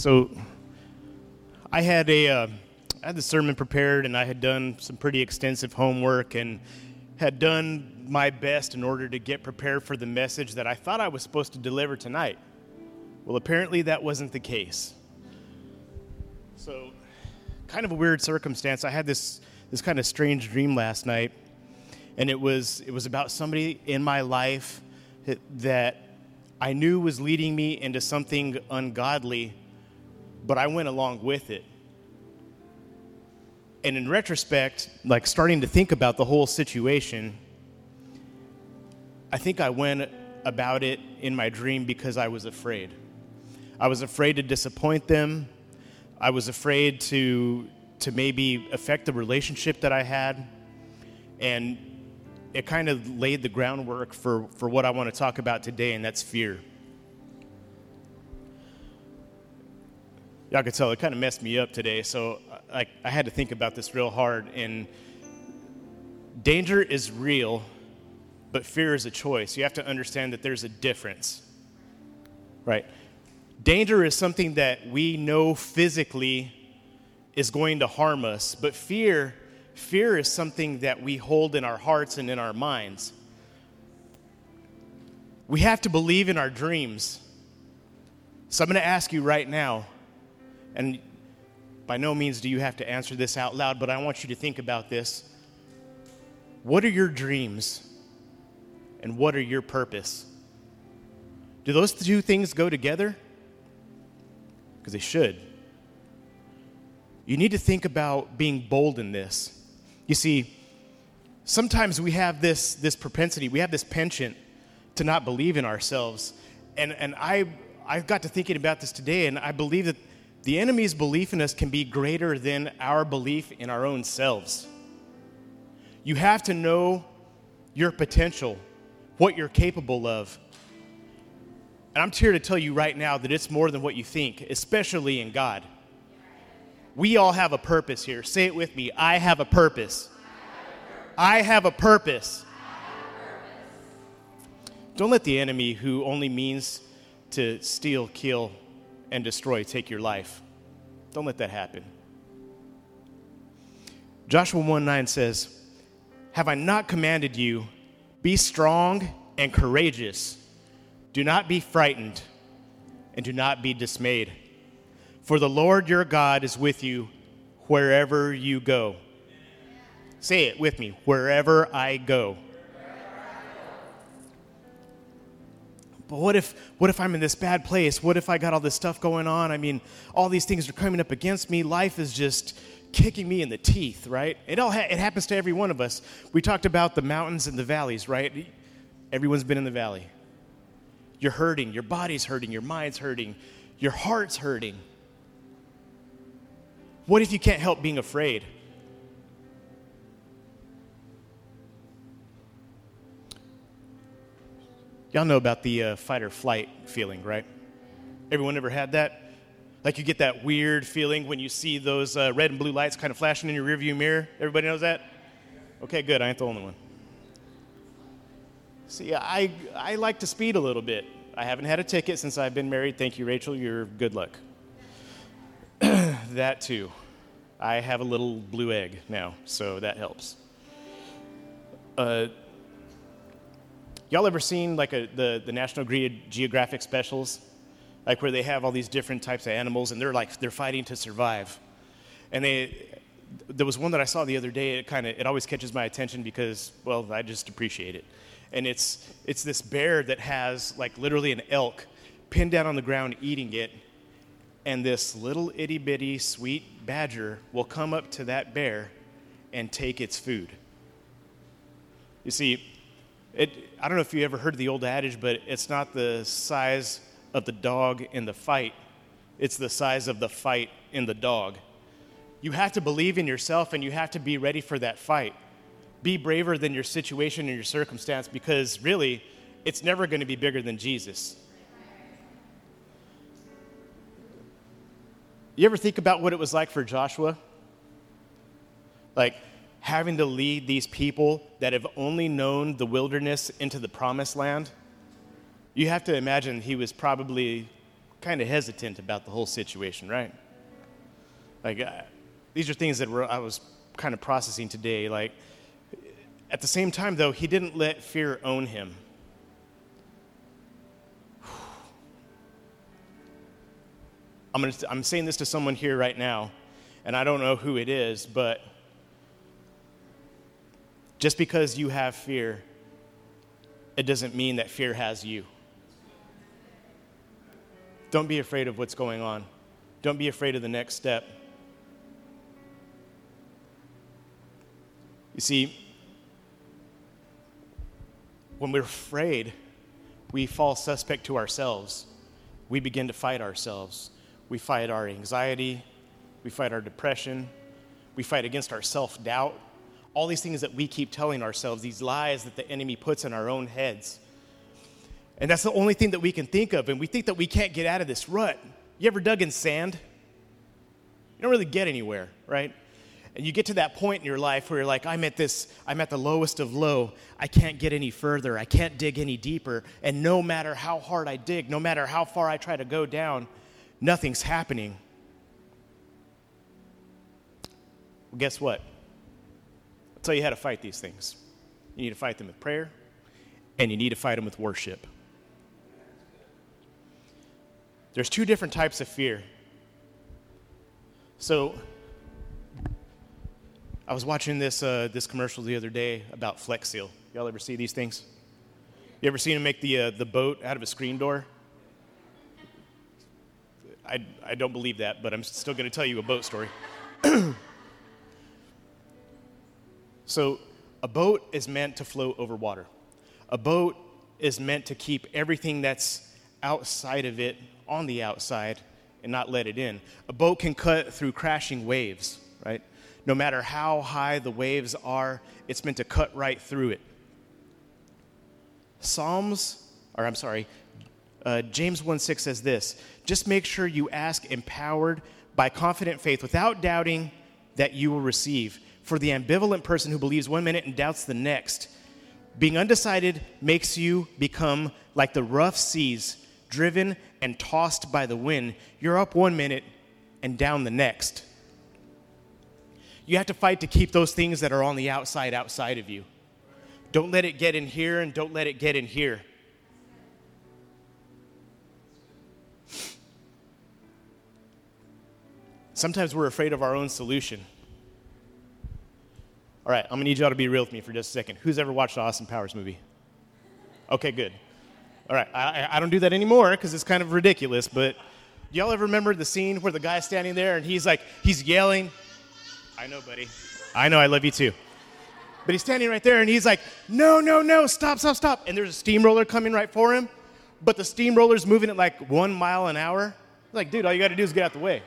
So, I had a uh, I had the sermon prepared, and I had done some pretty extensive homework, and had done my best in order to get prepared for the message that I thought I was supposed to deliver tonight. Well, apparently that wasn't the case. So, kind of a weird circumstance. I had this this kind of strange dream last night, and it was it was about somebody in my life that I knew was leading me into something ungodly but I went along with it. And in retrospect, like starting to think about the whole situation, I think I went about it in my dream because I was afraid. I was afraid to disappoint them. I was afraid to to maybe affect the relationship that I had. And it kind of laid the groundwork for, for what I want to talk about today, and that's fear. Y'all could tell it kind of messed me up today. So uh, I, I had to think about this real hard. And danger is real, but fear is a choice. You have to understand that there's a difference, right? Danger is something that we know physically is going to harm us, but fear, fear is something that we hold in our hearts and in our minds. We have to believe in our dreams. So I'm going to ask you right now and by no means do you have to answer this out loud, but I want you to think about this. What are your dreams? And what are your purpose? Do those two things go together? Because they should. You need to think about being bold in this. You see, sometimes we have this, this propensity, we have this penchant to not believe in ourselves. And, and I, I got to thinking about this today, and I believe that the enemy's belief in us can be greater than our belief in our own selves. You have to know your potential, what you're capable of. And I'm here to tell you right now that it's more than what you think, especially in God. We all have a purpose here. Say it with me I have a purpose. I have a purpose. Don't let the enemy, who only means to steal, kill, and destroy, take your life. Don't let that happen. Joshua 1 9 says, Have I not commanded you, be strong and courageous? Do not be frightened and do not be dismayed. For the Lord your God is with you wherever you go. Say it with me wherever I go. But what if what if i'm in this bad place? What if i got all this stuff going on? I mean all these things are coming up against me. Life is just kicking me in the teeth right? It all ha- it happens to every one of us. We talked about the mountains and the valleys right? Everyone's been in the valley. You're hurting. Your body's hurting. Your mind's hurting. Your heart's hurting. What if you can't help being afraid Y'all know about the uh, fight or flight feeling, right? Everyone ever had that? Like you get that weird feeling when you see those uh, red and blue lights kind of flashing in your rearview mirror. Everybody knows that? Okay, good. I ain't the only one. See, I, I like to speed a little bit. I haven't had a ticket since I've been married. Thank you, Rachel. You're good luck. that too. I have a little blue egg now, so that helps. Uh, Y'all ever seen like a, the, the National Geographic specials? Like where they have all these different types of animals and they're like, they're fighting to survive. And they, there was one that I saw the other day. It kind of, it always catches my attention because, well, I just appreciate it. And it's, it's this bear that has like literally an elk pinned down on the ground eating it. And this little itty bitty sweet badger will come up to that bear and take its food. You see, it, I don't know if you ever heard the old adage, but it's not the size of the dog in the fight, it's the size of the fight in the dog. You have to believe in yourself and you have to be ready for that fight. Be braver than your situation and your circumstance because really, it's never going to be bigger than Jesus. You ever think about what it was like for Joshua? Like, having to lead these people that have only known the wilderness into the promised land, you have to imagine he was probably kind of hesitant about the whole situation, right? Like, uh, these are things that were, I was kind of processing today. Like, at the same time, though, he didn't let fear own him. I'm, gonna, I'm saying this to someone here right now, and I don't know who it is, but just because you have fear, it doesn't mean that fear has you. Don't be afraid of what's going on. Don't be afraid of the next step. You see, when we're afraid, we fall suspect to ourselves. We begin to fight ourselves. We fight our anxiety. We fight our depression. We fight against our self doubt. All these things that we keep telling ourselves, these lies that the enemy puts in our own heads. And that's the only thing that we can think of. And we think that we can't get out of this rut. You ever dug in sand? You don't really get anywhere, right? And you get to that point in your life where you're like, I'm at this, I'm at the lowest of low. I can't get any further. I can't dig any deeper. And no matter how hard I dig, no matter how far I try to go down, nothing's happening. Well, guess what? I'll tell you how to fight these things. You need to fight them with prayer, and you need to fight them with worship. There's two different types of fear. So, I was watching this, uh, this commercial the other day about Flex Seal. Y'all ever see these things? You ever seen them make the, uh, the boat out of a screen door? I, I don't believe that, but I'm still going to tell you a boat story. so, a boat is meant to float over water. A boat is meant to keep everything that's outside of it on the outside and not let it in. A boat can cut through crashing waves, right? No matter how high the waves are, it's meant to cut right through it. Psalms, or I'm sorry, uh, James 1 6 says this just make sure you ask empowered by confident faith without doubting that you will receive. For the ambivalent person who believes one minute and doubts the next, being undecided makes you become like the rough seas, driven and tossed by the wind. You're up one minute and down the next. You have to fight to keep those things that are on the outside outside of you. Don't let it get in here and don't let it get in here. Sometimes we're afraid of our own solution. All right, I'm gonna need y'all to be real with me for just a second. Who's ever watched the Austin Powers movie? Okay, good. All right, I, I don't do that anymore because it's kind of ridiculous, but y'all ever remember the scene where the guy's standing there and he's like, he's yelling? I know, buddy. I know, I love you too. But he's standing right there and he's like, no, no, no, stop, stop, stop. And there's a steamroller coming right for him, but the steamroller's moving at like one mile an hour. Like, dude, all you gotta do is get out the way.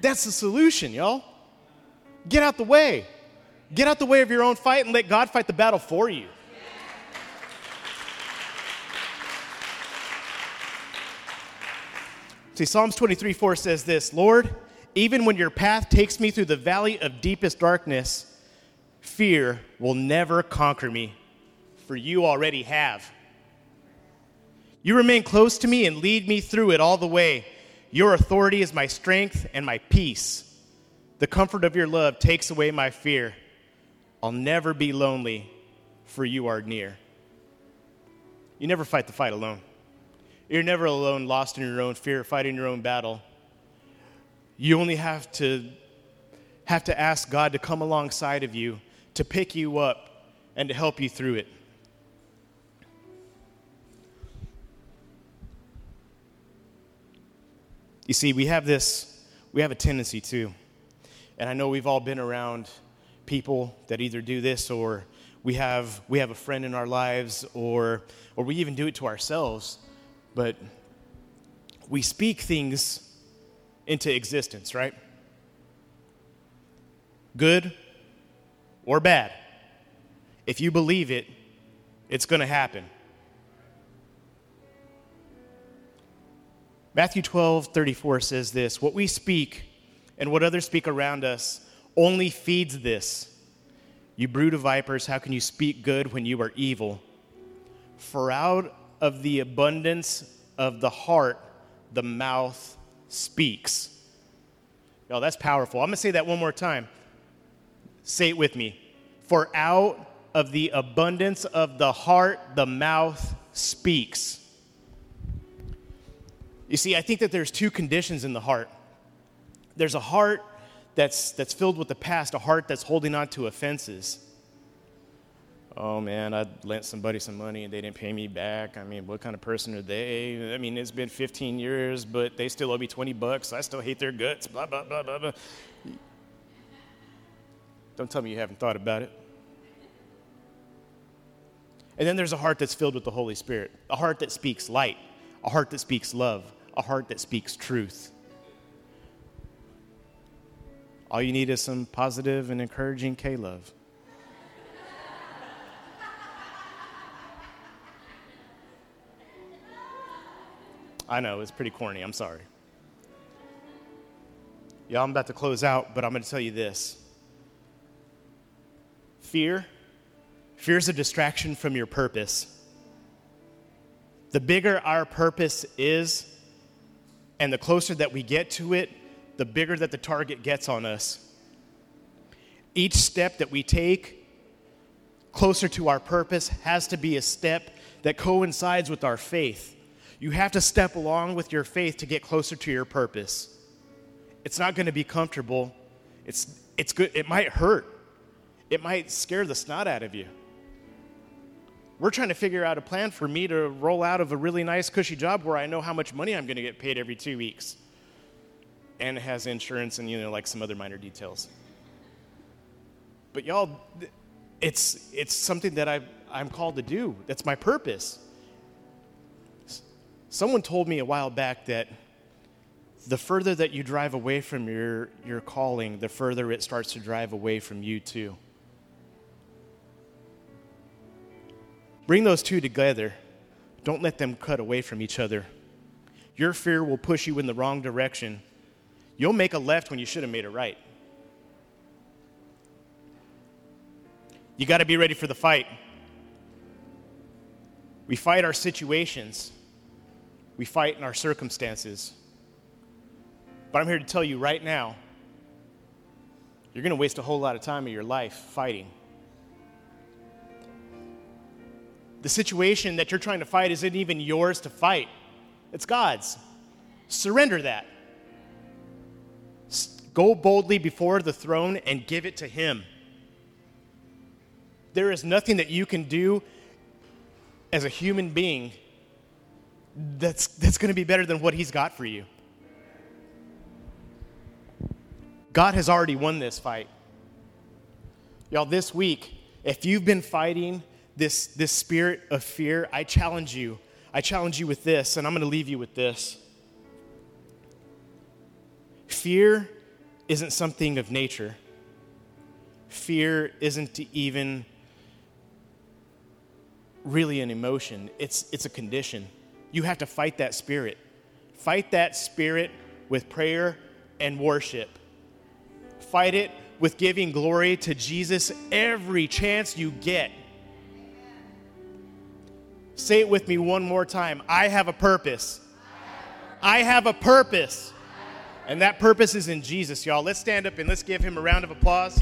That's the solution, y'all. Get out the way. Get out the way of your own fight and let God fight the battle for you. See, Psalms 23 4 says this Lord, even when your path takes me through the valley of deepest darkness, fear will never conquer me, for you already have. You remain close to me and lead me through it all the way. Your authority is my strength and my peace. The comfort of your love takes away my fear. I'll never be lonely, for you are near. You never fight the fight alone. You're never alone, lost in your own fear, fighting your own battle. You only have to have to ask God to come alongside of you, to pick you up, and to help you through it. You see, we have this, we have a tendency to, and I know we've all been around people that either do this or we have, we have a friend in our lives or, or we even do it to ourselves, but we speak things into existence, right? Good or bad. If you believe it, it's going to happen. Matthew 12, 34 says this What we speak and what others speak around us only feeds this. You brood of vipers, how can you speak good when you are evil? For out of the abundance of the heart the mouth speaks. Y'all, that's powerful. I'm going to say that one more time. Say it with me. For out of the abundance of the heart, the mouth speaks. You see, I think that there's two conditions in the heart. There's a heart that's, that's filled with the past, a heart that's holding on to offenses. Oh man, I lent somebody some money and they didn't pay me back. I mean, what kind of person are they? I mean, it's been 15 years, but they still owe me 20 bucks. I still hate their guts. Blah, blah, blah, blah, blah. Don't tell me you haven't thought about it. And then there's a heart that's filled with the Holy Spirit, a heart that speaks light, a heart that speaks love, a heart that speaks truth. All you need is some positive and encouraging K love. I know, it's pretty corny. I'm sorry. Yeah, I'm about to close out, but I'm going to tell you this fear, fear is a distraction from your purpose. The bigger our purpose is, and the closer that we get to it, the bigger that the target gets on us. Each step that we take closer to our purpose has to be a step that coincides with our faith. You have to step along with your faith to get closer to your purpose. It's not going to be comfortable. It's, it's good. It might hurt. It might scare the snot out of you. We're trying to figure out a plan for me to roll out of a really nice, cushy job where I know how much money I'm going to get paid every two weeks. And it has insurance and, you know, like some other minor details. But y'all, it's, it's something that i I'm called to do. That's my purpose. Someone told me a while back that the further that you drive away from your, your calling, the further it starts to drive away from you, too. Bring those two together. Don't let them cut away from each other. Your fear will push you in the wrong direction. You'll make a left when you should have made a right. You got to be ready for the fight. We fight our situations we fight in our circumstances. But I'm here to tell you right now you're going to waste a whole lot of time of your life fighting. The situation that you're trying to fight isn't even yours to fight, it's God's. Surrender that. Go boldly before the throne and give it to Him. There is nothing that you can do as a human being that's, that's going to be better than what He's got for you. God has already won this fight. Y'all, this week, if you've been fighting this, this spirit of fear, I challenge you. I challenge you with this, and I'm going to leave you with this. Fear isn't something of nature. Fear isn't even really an emotion, it's, it's a condition. You have to fight that spirit. Fight that spirit with prayer and worship. Fight it with giving glory to Jesus every chance you get. Say it with me one more time. I have a purpose. I have a purpose. And that purpose is in Jesus, y'all. Let's stand up and let's give him a round of applause.